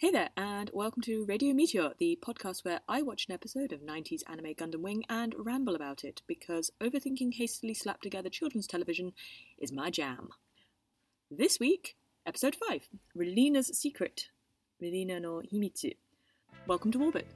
Hey there, and welcome to Radio Meteor, the podcast where I watch an episode of 90s anime Gundam Wing and ramble about it because overthinking hastily slapped together children's television is my jam. This week, episode 5 Relena's Secret, Relena no Himitsu. Welcome to Orbit.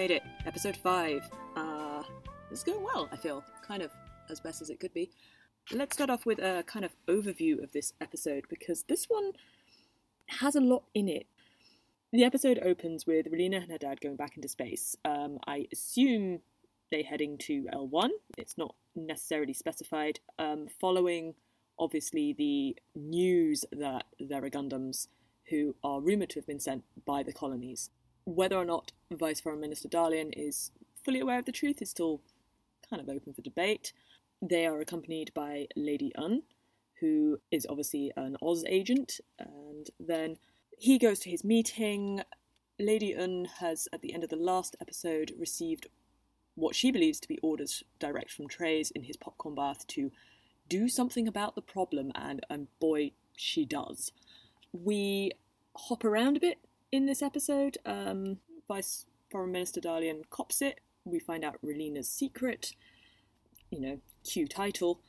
Made it. Episode 5. Uh, it's going well, I feel. Kind of as best as it could be. Let's start off with a kind of overview of this episode because this one has a lot in it. The episode opens with Relena and her dad going back into space. Um, I assume they're heading to L1. It's not necessarily specified. Um, following, obviously, the news that there are Gundams who are rumoured to have been sent by the colonies. Whether or not Vice Foreign Minister Darlian is fully aware of the truth is still kind of open for debate. They are accompanied by Lady Une, who is obviously an Oz agent, and then he goes to his meeting. Lady Une has, at the end of the last episode, received what she believes to be orders direct from Treize in his popcorn bath to do something about the problem, and, and boy, she does. We hop around a bit in this episode. Um, Vice Foreign Minister Darlian cops it. We find out Relena's secret. You know, cue title.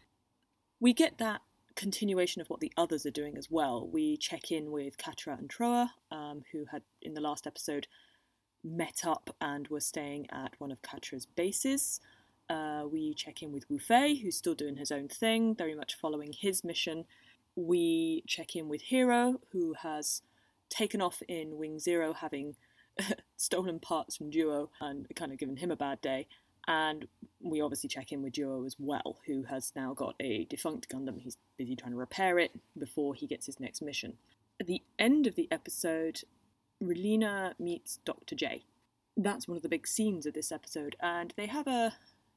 We get that continuation of what the others are doing as well. We check in with Quatre and Trowa, um, who had in the last episode met up and were staying at one of Quatre's bases. Uh, we check in with Wu Fei, who's still doing his own thing, very much following his mission. We check in with Heero, who has taken off in Wing Zero, having stolen parts from Duo and kind of given him a bad day. And we obviously check in with Duo as well, who has now got a defunct Gundam. He's busy trying to repair it before he gets his next mission. At the end of the episode, Relena meets Dr. J. That's one of the big scenes of this episode, and they have a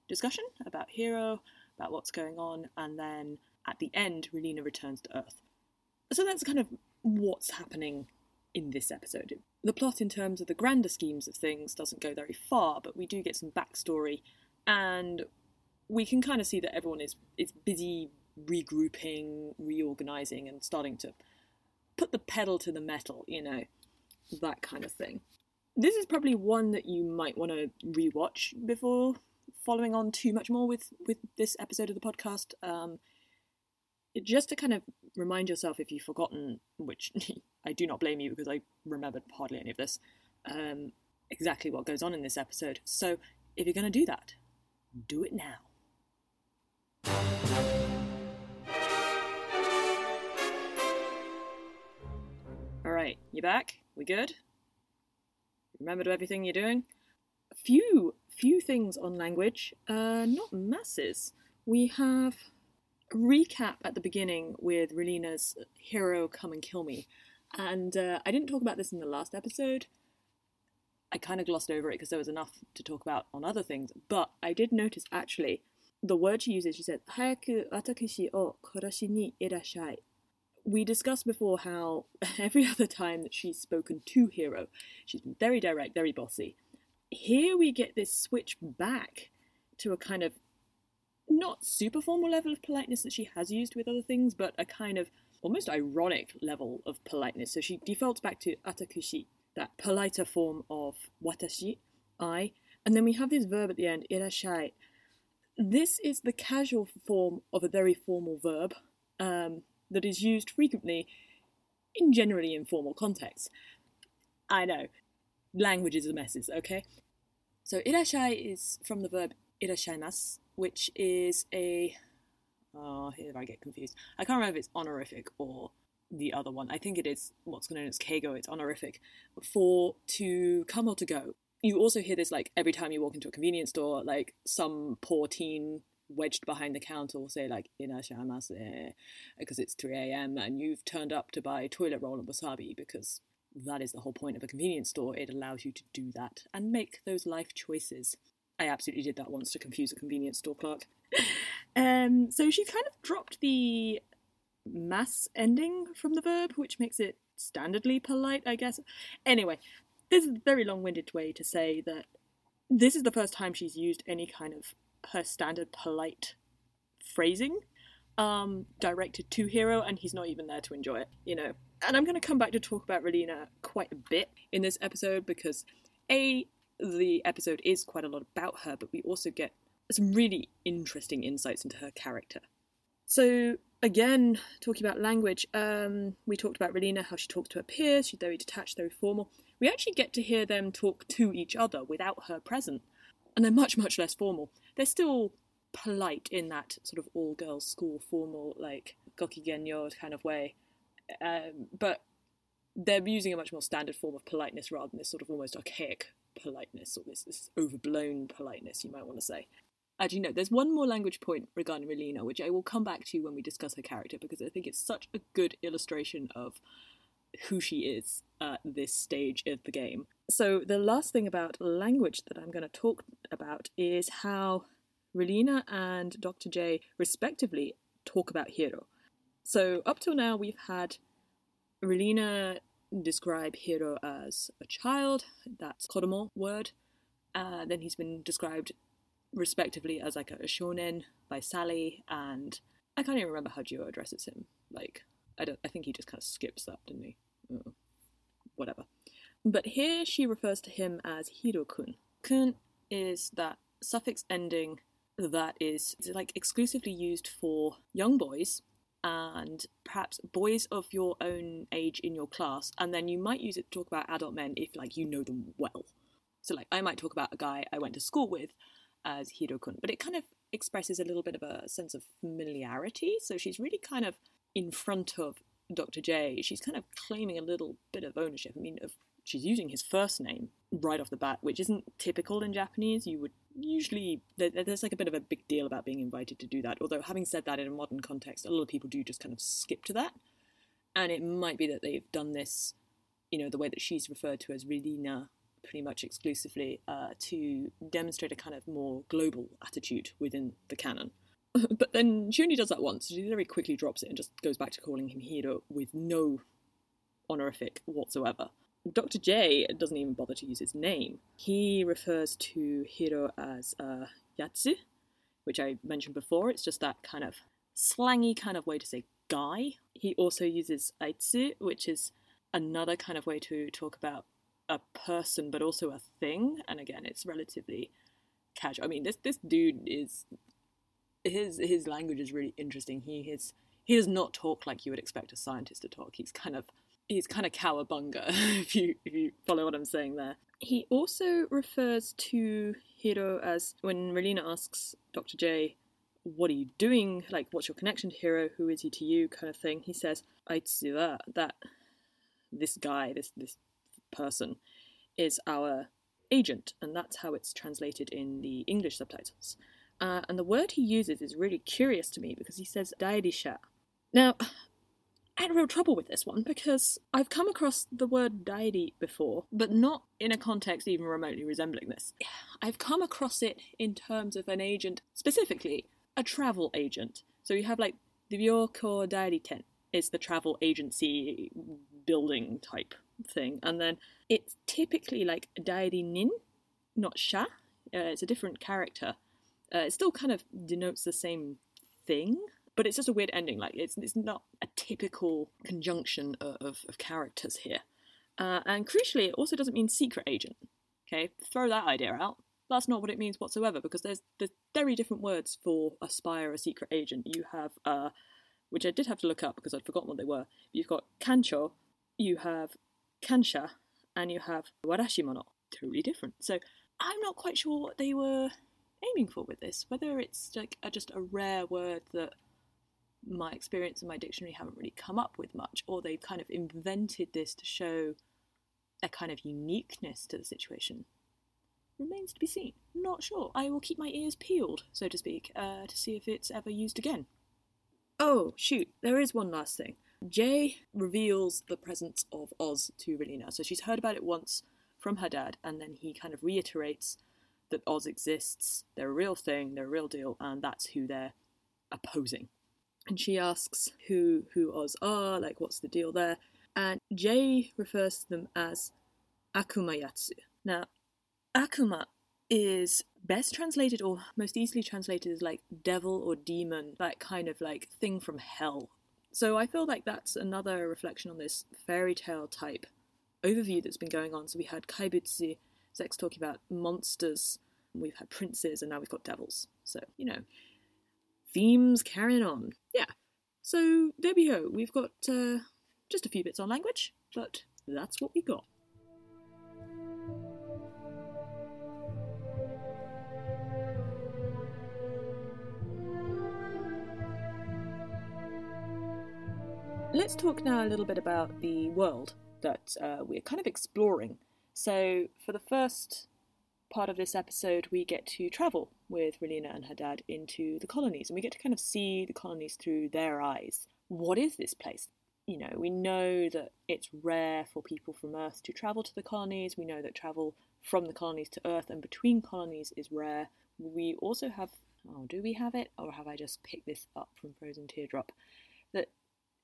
discussion about Heero, about what's going on, and then at the end, Relena returns to Earth. So that's kind of what's happening in this episode. The plot, in terms of the grander schemes of things, doesn't go very far, but we do get some backstory, and we can kind of see that everyone is is busy regrouping, reorganizing, and starting to put the pedal to the metal, you know, that kind of thing. This is probably one that you might want to rewatch before following on too much more with with this episode of the podcast. Um, just to kind of remind yourself if you've forgotten, which I do not blame you because I remembered hardly any of this, um, exactly what goes on in this episode. So if you're going to do that, do it now. All right, you back? We good? Remembered everything you're doing? A few, few things on language, uh, not masses. We have a recap at the beginning with Relena's Heero come and kill me. And uh, I didn't talk about this in the last episode. I kind of glossed over it because there was enough to talk about on other things. But I did notice actually the word she uses, she said, Hayaku watakushi o korashi ni irashai. We discussed before how every other time that she's spoken to Heero, she's been very direct, very bossy. Here we get this switch back to a kind of not super formal level of politeness that she has used with other things, but a kind of almost ironic level of politeness. So she defaults back to atakushi, that politer form of watashi, I, and then we have this verb at the end, irashai. This is the casual form of a very formal verb um, that is used frequently in generally informal contexts. I know, language is a mess, okay? So irashai is from the verb irashaimasu, which is a Oh, here I get confused. I can't remember if it's honorific or the other one. I think it is what's known as Keigo. It's honorific for to come or to go. You also hear this like every time you walk into a convenience store, like some poor teen wedged behind the counter will say like "Irashaimase" because it's 3 a.m. and you've turned up to buy toilet roll and wasabi because that is the whole point of a convenience store. It allows you to do that and make those life choices. I absolutely did that once to confuse a convenience store clerk. um, so she's kind of dropped the mass ending from the verb, which makes it standardly polite, I guess. Anyway, this is a very long winded way to say that this is the first time she's used any kind of her standard polite phrasing um, directed to Heero, and he's not even there to enjoy it, you know. And I'm going to come back to talk about Relena quite a bit in this episode because, A, the episode is quite a lot about her, but we also get some really interesting insights into her character. So, again, talking about language, um, we talked about Relena, how she talks to her peers, she's very detached, very formal. We actually get to hear them talk to each other without her present, and they're much, much less formal. They're still polite in that sort of all girls school formal, like gokigenyo kind of way, um, but they're using a much more standard form of politeness rather than this sort of almost archaic politeness or this, this overblown politeness, you might want to say. Actually, no, there's one more language point regarding Relena, which I will come back to when we discuss her character, because I think it's such a good illustration of who she is at this stage of the game. So, the last thing about language that I'm going to talk about is how Relena and Dr. J, respectively, talk about Heero. So, up till now, we've had Relena describe Heero as a child, that's kodomo word. Uh, then he's been described respectively as like a, shonen by Sally, and I can't even remember how Jiro addresses him. Like, I don't. I think he just kind of skips that, didn't he? Oh, whatever. But here she refers to him as Heero-kun. Kun is that suffix ending that is like exclusively used for young boys and perhaps boys of your own age in your class, and then you might use it to talk about adult men if like you know them well. So like I might talk about a guy I went to school with as Heero-kun, but it kind of expresses a little bit of a sense of familiarity. So she's really kind of in front of Dr. J. She's kind of claiming a little bit of ownership. I mean, of, she's using his first name right off the bat, which isn't typical in Japanese. You would usually there's like a bit of a big deal about being invited to do that. Although having said that, in a modern context, a lot of people do just kind of skip to that, and it might be that they've done this, you know, the way that she's referred to as Relena pretty much exclusively uh, to demonstrate a kind of more global attitude within the canon. but then she only does that once. She very quickly drops it and just goes back to calling him Heero with no honorific whatsoever. Dr. J doesn't even bother to use his name. He refers to Heero as uh, Yatsu, which I mentioned before. It's just that kind of slangy kind of way to say guy. He also uses Aitsu, which is another kind of way to talk about a person but also a thing. And again, it's relatively casual. I mean, this this dude is his his language is really interesting. He is he does not talk like you would expect a scientist to talk. He's kind of he's kind of cowabunga if you if you follow what I'm saying there. He also refers to Heero as when Relena asks Dr. J, "What are you doing? Like, what's your connection to Heero? Who is he to you?" kind of thing. He says, "Aitsu that this guy, this this person, is our agent, and that's how it's translated in the English subtitles." Uh, and the word he uses is really curious to me because he says Dairisha. Now, I had real trouble with this one because I've come across the word dairi before, but not in a context even remotely resembling this. I've come across it in terms of an agent, specifically a travel agent. So you have like the Ryoko Dairiten is the travel agency building type thing, and then it's typically like Dairi Nin, not Sha. Uh, it's a different character uh, it still kind of denotes the same thing, but it's just a weird ending. Like it's it's not a typical conjunction of, of, of characters here. Uh, and crucially, it also doesn't mean secret agent. Okay, throw that idea out. That's not what it means whatsoever because there's there's very different words for a spy or a secret agent. You have uh, which I did have to look up because I'd forgotten what they were. You've got kancho, you have kansha, and you have warashimono. Totally different. So I'm not quite sure what they were aiming for with this. Whether it's like a, just a rare word that my experience and my dictionary haven't really come up with much, or they've kind of invented this to show a kind of uniqueness to the situation, remains to be seen. Not sure. I will keep my ears peeled, so to speak, uh, to see if it's ever used again. Oh, shoot, there is one last thing. Jay reveals the presence of Oz to Relena. So she's heard about it once from her dad, and then he kind of reiterates that Oz exists, they're a real thing, they're a real deal, and that's who they're opposing. And she asks who who Oz are, like what's the deal there? and Jay refers to them as akumayatsu. Now, akuma is best translated or most easily translated as like devil or demon, that kind of like thing from hell. So I feel like that's another reflection on this fairy tale type overview that's been going on. So we had Kaibutsu, Zechs talking about monsters, we've had princes, and now we've got devils. So, you know, themes carrying on. Yeah. So there we go. We've got uh, just a few bits on language, but that's what we got. Let's talk now a little bit about the world that uh, we're kind of exploring. So, for the first part of this episode, we get to travel with Relena and her dad into the colonies, and we get to kind of see the colonies through their eyes. What is this place? You know, we know that it's rare for people from Earth to travel to the colonies. We know that travel from the colonies to Earth and between colonies is rare. We also have, oh, do we have it? Or have I just picked this up from Frozen Teardrop? That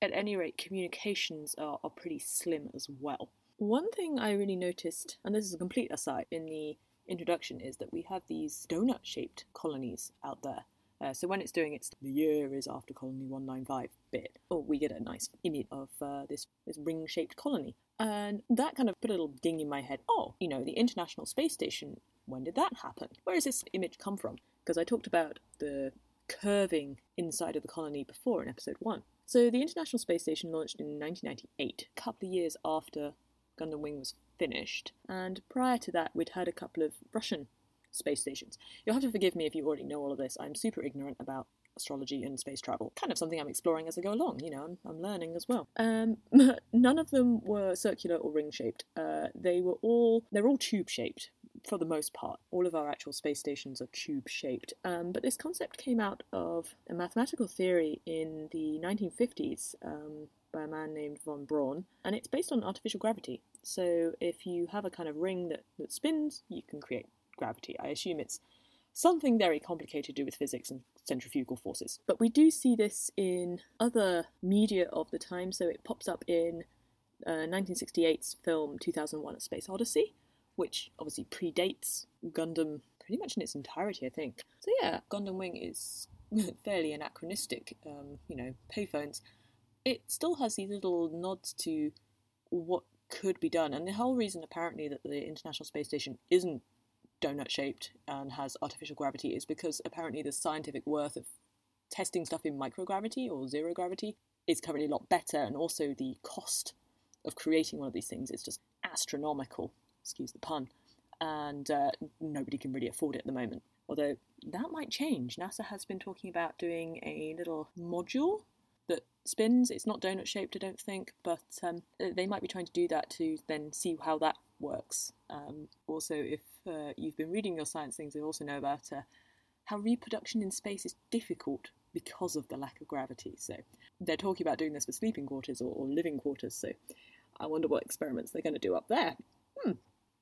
at any rate, communications are, are pretty slim as well. One thing I really noticed, and this is a complete aside in the introduction, is that we have these donut shaped colonies out there. Uh, so when it's doing its the year is after colony 195 bit, oh, we get a nice image of uh, this, this ring shaped colony. And that kind of put a little ding in my head. Oh, you know, the International Space Station, when did that happen? Where does this image come from? Because I talked about the curving inside of the colony before in episode 1. So the International Space Station launched in 1998, a couple of years after Gundam Wing was finished, and prior to that, we'd had a couple of Russian space stations. You'll have to forgive me if you already know all of this. I'm super ignorant about astrology and space travel. Kind of something I'm exploring as I go along. You know, I'm, I'm learning as well. Um, none of them were circular or ring shaped. Uh, they were all they're all tube shaped for the most part. All of our actual space stations are tube shaped. Um, but this concept came out of a mathematical theory in the 1950s. Um, by a man named von Braun, and it's based on artificial gravity. So, if you have a kind of ring that, that spins, you can create gravity. I assume it's something very complicated to do with physics and centrifugal forces. But we do see this in other media of the time, so it pops up in uh, 1968's film 2001 A Space Odyssey, which obviously predates Gundam pretty much in its entirety, I think. So yeah, Gundam Wing is fairly anachronistic, um, you know, payphones. It still has these little nods to what could be done, and the whole reason apparently that the International Space Station isn't donut shaped and has artificial gravity is because apparently the scientific worth of testing stuff in microgravity or zero gravity is currently a lot better, and also the cost of creating one of these things is just astronomical. Excuse the pun. And uh, nobody can really afford it at the moment. Although that might change. NASA has been talking about doing a little module that spins. It's not donut shaped, I don't think, but um, they might be trying to do that to then see how that works. Um, also, if uh, you've been reading your science things, you also know about uh, how reproduction in space is difficult because of the lack of gravity. So they're talking about doing this for sleeping quarters or, or living quarters. So I wonder what experiments they're going to do up there. Hmm.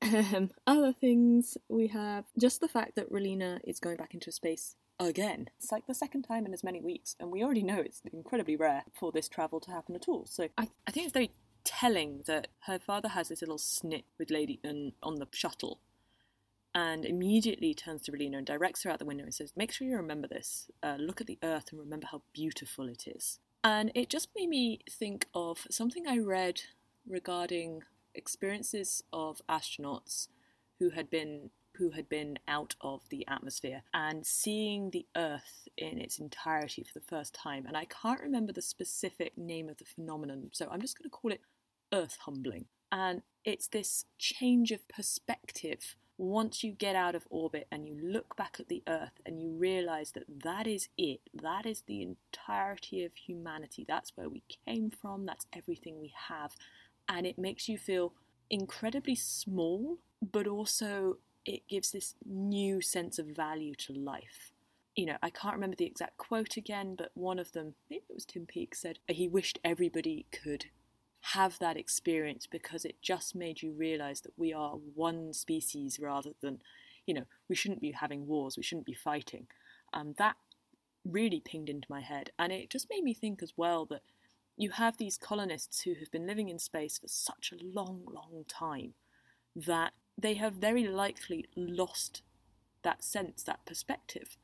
Um, other things we have just the fact that Relena is going back into space again. It's like the second time in as many weeks, and we already know it's incredibly rare for this travel to happen at all. So I, I think it's very telling that her father has this little snit with Lady Une on the shuttle and immediately turns to Relena and directs her out the window and says, Make sure you remember this. Uh, look at the earth and remember how beautiful it is. And it just made me think of something I read regarding experiences of astronauts who had been who had been out of the atmosphere and seeing the earth in its entirety for the first time. And i can't remember the specific name of the phenomenon so i'm just going to call it earth humbling. And it's this change of perspective. Once you get out of orbit and you look back at the earth and you realize that that is it that is the entirety of humanity that's where we came from that's everything we have and it makes you feel incredibly small but also it gives this new sense of value to life you know, I can't remember the exact quote again, but one of them, maybe it was Tim Peake, said he wished everybody could have that experience because it just made you realize that we are one species rather than, you know, we shouldn't be having wars, we shouldn't be fighting. Um, that really pinged into my head, and it just made me think as well that you have these colonists who have been living in space for such a long, long time that they have very likely lost that sense, that perspective.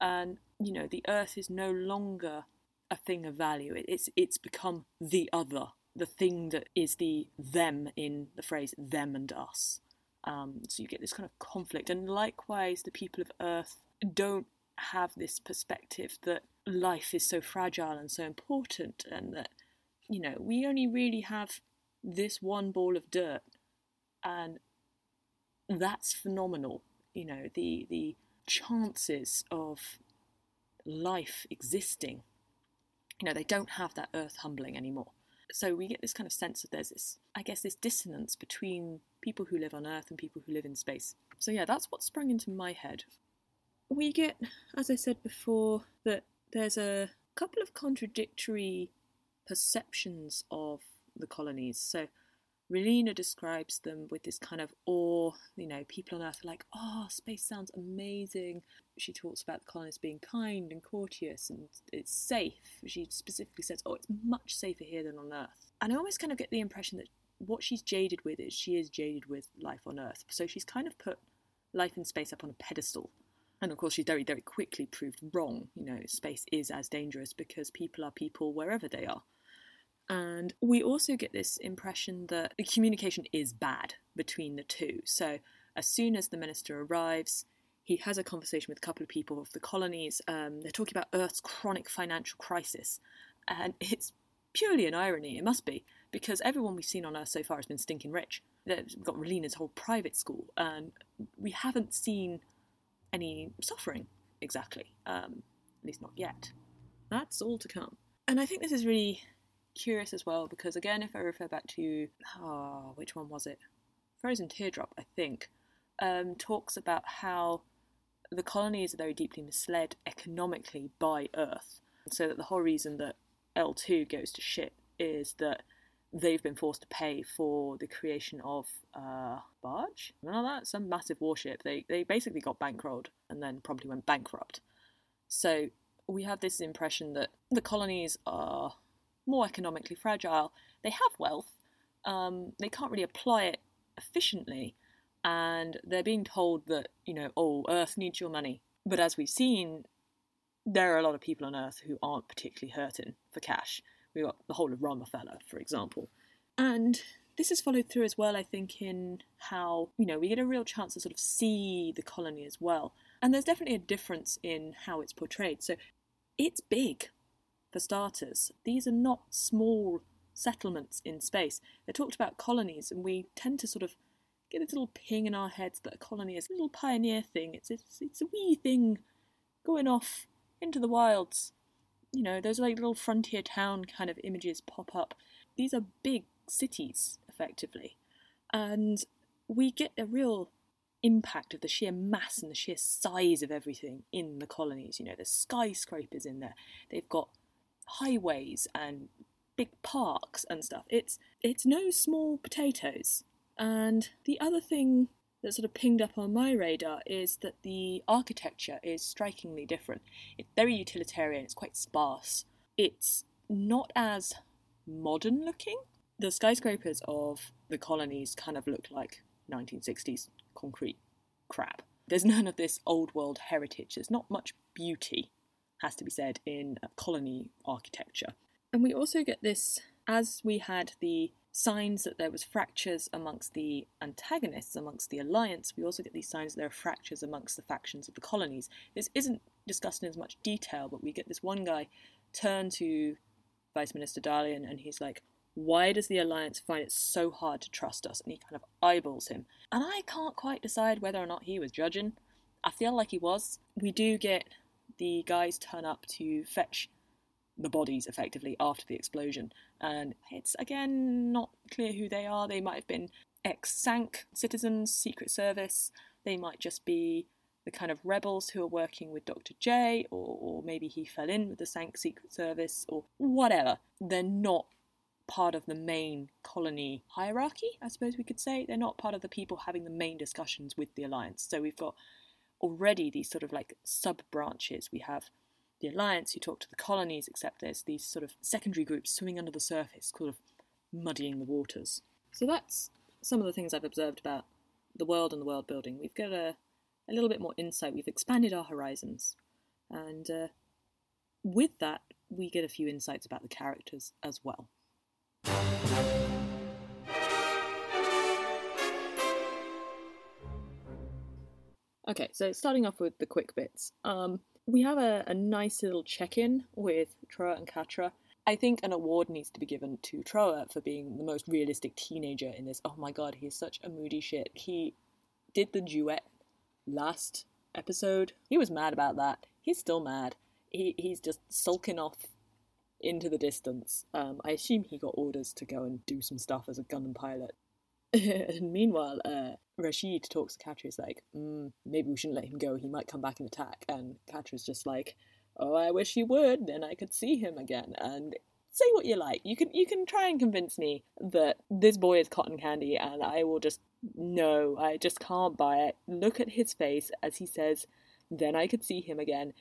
And, you know, the Earth is no longer a thing of value. It's, it's become the other, the thing that is the them in the phrase them and us. Um, so you get this kind of conflict. And likewise, the people of Earth don't have this perspective that life is so fragile and so important and that you know, we only really have this one ball of dirt, and that's phenomenal. You know, the the chances of life existing, you know, they don't have that earth humbling anymore. So we get this kind of sense that there's this, I guess, this dissonance between people who live on Earth and people who live in space. So yeah, that's what sprung into my head. We get, as I said before, that there's a couple of contradictory perceptions of the colonies. So Relena describes them with this kind of awe. You know, people on Earth are like, oh, space sounds amazing. She talks about the colonists being kind and courteous and it's safe. She specifically says, oh, it's much safer here than on Earth. And I almost kind of get the impression that what she's jaded with is she is jaded with life on Earth. So she's kind of put life in space up on a pedestal. And of course, she's very, very quickly proved wrong. You know, space is as dangerous because people are people wherever they are. And we also get this impression that the communication is bad between the two. So as soon as the minister arrives, he has a conversation with a couple of people of the colonies. Um, they're talking about Earth's chronic financial crisis. And it's purely an irony, it must be, because everyone we've seen on Earth so far has been stinking rich. We've got Relena's whole private school, and we haven't seen any suffering exactly, um, at least not yet. That's all to come. And I think this is really curious as well because again, if I refer back to oh, which one was it? Frozen Teardrop, I think, um, talks about how the colonies are very deeply misled economically by Earth, so that the whole reason that L two goes to shit is that they've been forced to pay for the creation of uh, barge, none that, some massive warship. They they basically got bankrolled and then probably went bankrupt. So we have this impression that the colonies are more economically fragile, they have wealth, um, they can't really apply it efficiently, and they're being told that, you know, oh, Earth needs your money. But as we've seen, there are a lot of people on Earth who aren't particularly hurting for cash. We've got the whole of Romefeller, for example. And this is followed through as well, I think, in how, you know, we get a real chance to sort of see the colony as well. And there's definitely a difference in how it's portrayed. So it's big for starters. These are not small settlements in space. They're talked about colonies, and we tend to sort of get this little ping in our heads that a colony is a little pioneer thing. It's it's, it's a wee thing going off into the wilds. You know, those like little frontier town kind of images pop up. These are big cities, effectively, and we get a real impact of the sheer mass and the sheer size of everything in the colonies. You know, there's skyscrapers in there. They've got highways and big parks and stuff. It's it's no small potatoes. And the other thing that sort of pinged up on my radar is that the architecture is strikingly different. It's very utilitarian, it's quite sparse. It's not as modern looking. The skyscrapers of the colonies kind of look like 1960s concrete crap. There's none of this old world heritage, there's not much beauty has to be said, in colony architecture. And we also get this as we had the signs that there was fractures amongst the antagonists, amongst the alliance, we also get these signs that there are fractures amongst the factions of the colonies. This isn't discussed in as much detail, but we get this one guy turn to Vice Minister Darlian and he's like, why does the Alliance find it so hard to trust us? And he kind of eyeballs him. And I can't quite decide whether or not he was judging. I feel like he was. We do get the guys turn up to fetch the bodies effectively after the explosion. And it's again not clear who they are. They might have been ex Sanc citizens, Secret Service. They might just be the kind of rebels who are working with Dr. J, or, or maybe he fell in with the Sanc Secret Service, or whatever. They're not part of the main colony hierarchy, I suppose we could say. They're not part of the people having the main discussions with the Alliance. So we've got already these sort of like sub branches. We have the Alliance, you talk to the colonies, except there's these sort of secondary groups swimming under the surface, sort of muddying the waters. So that's some of the things I've observed about the world and the world building. We've got a, a little bit more insight, we've expanded our horizons. And uh, with that, we get a few insights about the characters as well. Okay, so starting off with the quick bits. Um, we have a, a nice little check in with Trowa and Quatre. I think an award needs to be given to Trowa for being the most realistic teenager in this. Oh my god, he's such a moody shit. He did the duet last episode. He was mad about that. He's still mad. He he's just sulking off into the distance. Um, I assume he got orders to go and do some stuff as a Gundam pilot. meanwhile, uh, Rashid talks to Quatre's like, mm, maybe we shouldn't let him go. He might come back and attack. And Quatre's just like, oh, I wish he would. Then I could see him again. And say what you like. You can you can try and convince me that this boy is cotton candy, and I will just no. I just can't buy it. Look at his face as he says, "Then I could see him again."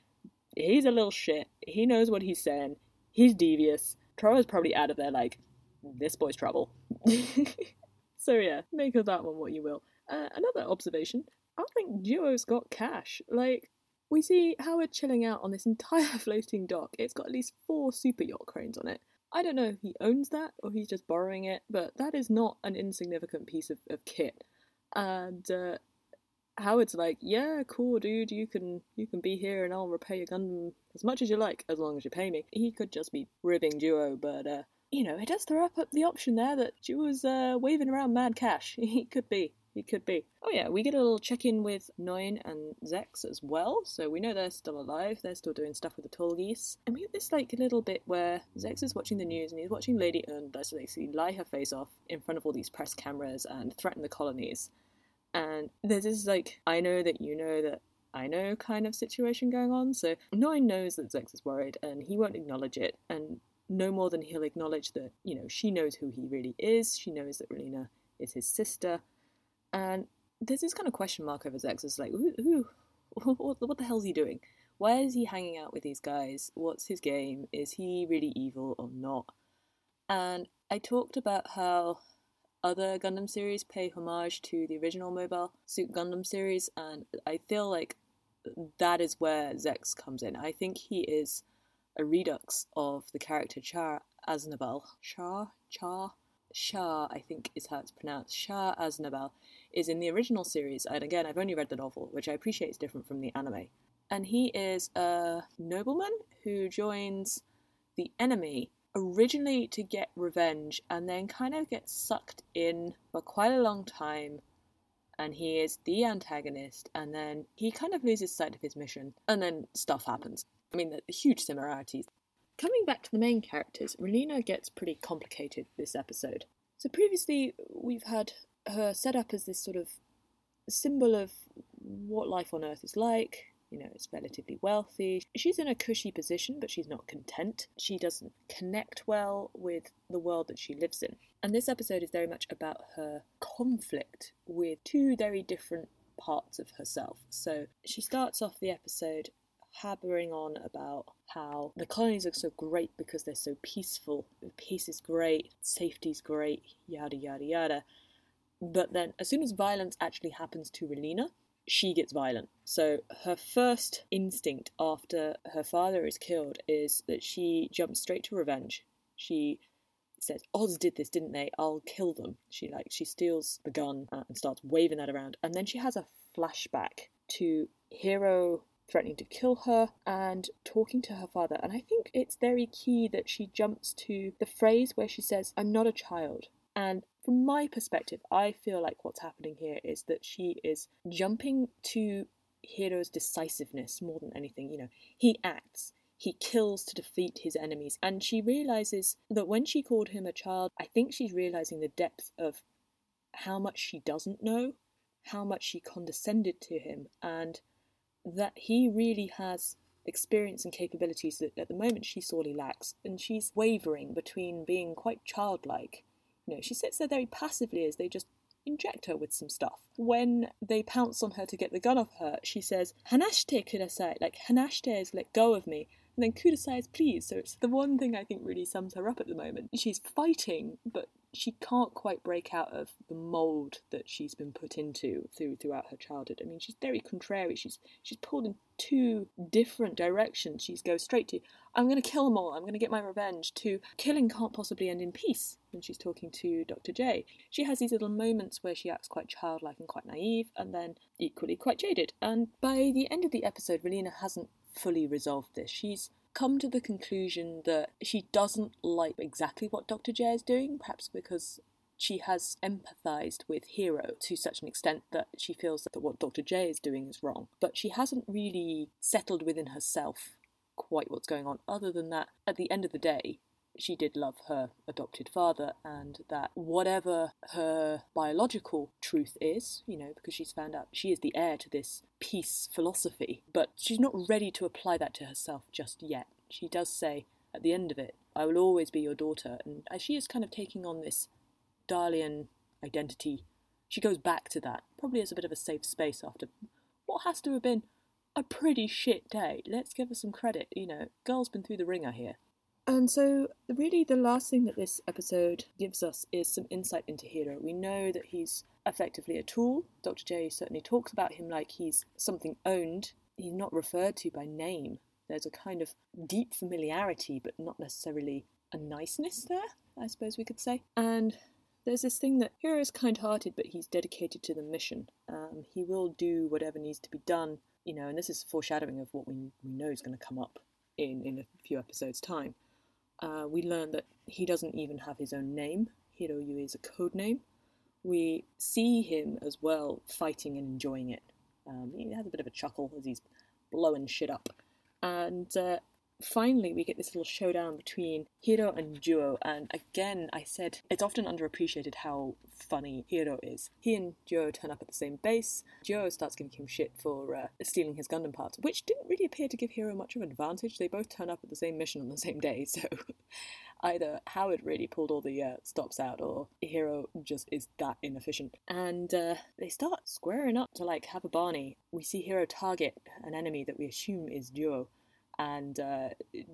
He's a little shit. He knows what he's saying. He's devious. Trowa's probably out of there like, this boy's trouble. so yeah, make of that one what you will. Uh, another observation: I think Duo's got cash. Like we see Howard chilling out on this entire floating dock. It's got at least four super yacht cranes on it. I don't know if he owns that or he's just borrowing it, but that is not an insignificant piece of, of kit. And uh, Howard's like, "Yeah, cool, dude. You can you can be here, and I'll repay your gun as much as you like, as long as you pay me." He could just be ribbing Duo, but uh, you know, it does throw up the option there that Duo's uh, waving around mad cash. he could be. He could be. Oh yeah, we get a little check in with Noin and Zechs as well, so we know they're still alive. They're still doing stuff with the Tallgeese. And we get this like little bit where Zechs is watching the news and he's watching Lady Une basically lie her face off in front of all these press cameras and threaten the colonies. And there's this like, I know that you know that I know kind of situation going on. So Noin knows that Zechs is worried and he won't acknowledge it. And no more than he'll acknowledge that, you know, she knows who he really is. She knows that Relena is his sister. And there's this kind of question mark over Zechs. It's like, who, who what, what the hell's he doing? Why is he hanging out with these guys? What's his game? Is he really evil or not? And I talked about how other Gundam series pay homage to the original Mobile Suit Gundam series, and I feel like that is where Zechs comes in. I think he is a redux of the character Char Aznable. Char? Char? Shah, I think is how it's pronounced. Shah Aznable is in the original series, and again, I've only read the novel, which I appreciate is different from the anime. And he is a nobleman who joins the enemy originally to get revenge and then kind of gets sucked in for quite a long time. And he is the antagonist, and then he kind of loses sight of his mission, and then stuff happens. I mean, the huge similarities. Coming back to the main characters, Relena gets pretty complicated this episode. So previously, we've had her set up as this sort of symbol of what life on Earth is like. You know, it's relatively wealthy. She's in a cushy position, but she's not content. She doesn't connect well with the world that she lives in. And this episode is very much about her conflict with two very different parts of herself. So she starts off the episode habbering on about how the colonies are so great because they're so peaceful. Peace is great, safety's great, yada yada yada. But then, as soon as violence actually happens to Relena, she gets violent. So her first instinct after her father is killed is that she jumps straight to revenge. She says, "Oz did this, didn't they? I'll kill them." She like she steals the gun and starts waving that around, and then she has a flashback to Heero threatening to kill her and talking to her father. And I think it's very key that she jumps to the phrase where she says, "I'm not a child." And from my perspective, I feel like what's happening here is that she is jumping to Heero's decisiveness more than anything. You know, he acts, he kills to defeat his enemies, and she realizes that when she called him a child, I think she's realizing the depth of how much she doesn't know, how much she condescended to him, and that he really has experience and capabilities that at the moment she sorely lacks, and she's wavering between being quite childlike you know, she sits there very passively as they just inject her with some stuff. When they pounce on her to get the gun off her, she says, Hanashite kudasai, like Hanashite is let go of me. And then Kudasai is pleased. So it's the one thing I think really sums her up at the moment. She's fighting, but she can't quite break out of the mold that she's been put into through throughout her childhood. I mean, she's very contrary. She's she's pulled in two different directions. She's goes straight to I'm going to kill them all. I'm going to get my revenge. To killing can't possibly end in peace. When she's talking to Dr. J, she has these little moments where she acts quite childlike and quite naive, and then equally quite jaded. And by the end of the episode, Relena hasn't fully resolved this. She's come to the conclusion that she doesn't like exactly what Dr. J is doing, perhaps because she has empathized with Heero to such an extent that she feels that what Dr. J is doing is wrong. But she hasn't really settled within herself quite what's going on, other than that, at the end of the day, she did love her adopted father, and that whatever her biological truth is, you know, because she's found out she is the heir to this peace philosophy, but she's not ready to apply that to herself just yet. She does say at the end of it, I will always be your daughter, and as she is kind of taking on this Darlian identity, she goes back to that, probably as a bit of a safe space after what has to have been a pretty shit day. Let's give her some credit, you know, girl's been through the ringer here. And so, really, the last thing that this episode gives us is some insight into Heero. We know that he's effectively a tool. Dr. J certainly talks about him like he's something owned. He's not referred to by name. There's a kind of deep familiarity, but not necessarily a niceness there, I suppose we could say. And there's this thing that Heero is kind hearted, but he's dedicated to the mission. Um, he will do whatever needs to be done, you know, and this is foreshadowing of what we, we know is going to come up in, in a few episodes' time uh, we learn that he doesn't even have his own name. Heero Yuy is a code name. We see him as well fighting and enjoying it. Um, he has a bit of a chuckle as he's blowing shit up. And uh, finally, we get this little showdown between Heero and Duo. And again, I said it's often underappreciated how funny Heero is. He and Duo turn up at the same base. Duo starts giving him shit for uh, stealing his Gundam parts, which didn't really appear to give Heero much of an advantage. They both turn up at the same mission on the same day, so either Howard really pulled all the uh, stops out, or Heero just is that inefficient. And uh, they start squaring up to like have a Barney. We see Heero target an enemy that we assume is Duo and uh,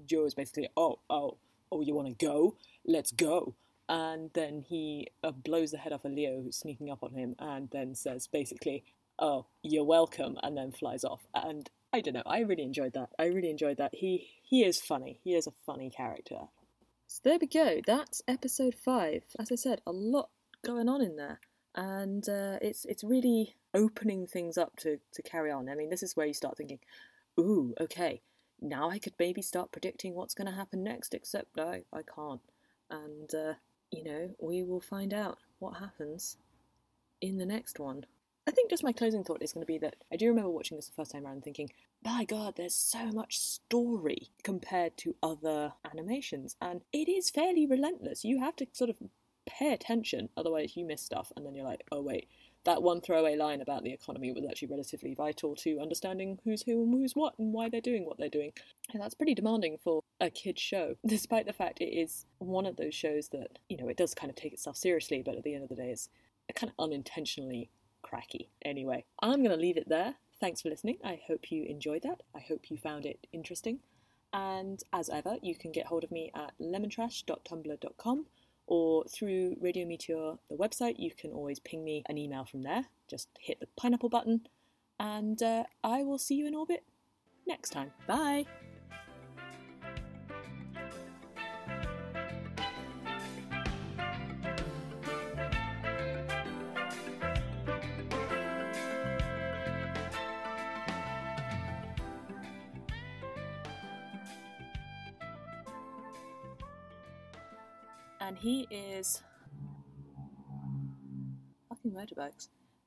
Duo is basically, oh, oh, oh, you want to go? Let's go. And then he uh, blows the head off of Leo, who's sneaking up on him, and then says basically, oh, you're welcome, and then flies off. And I don't know, I really enjoyed that. I really enjoyed that. He he is funny. He is a funny character. So there we go. That's episode five. As I said, a lot going on in there, and uh, it's it's really opening things up to to carry on. I mean, this is where you start thinking, ooh, okay, now I could maybe start predicting what's going to happen next, except I, I can't. And, uh, you know, we will find out what happens in the next one. I think just my closing thought is going to be that I do remember watching this the first time around thinking, by god, there's so much story compared to other animations, and it is fairly relentless. You have to sort of pay attention, otherwise, you miss stuff, and then you're like, oh, wait, that one throwaway line about the economy was actually relatively vital to understanding who's who and who's what and why they're doing what they're doing. And that's pretty demanding for a kid's show, despite the fact it is one of those shows that, you know, it does kind of take itself seriously, but at the end of the day, it's kind of unintentionally cracky. Anyway, I'm going to leave it there. Thanks for listening. I hope you enjoyed that. I hope you found it interesting. And as ever, you can get hold of me at lemontrash.tumblr.com or through Radio Meteor, the website, you can always ping me an email from there. Just hit the pineapple button, and uh, I will see you in orbit next time. Bye! He is fucking motorbikes.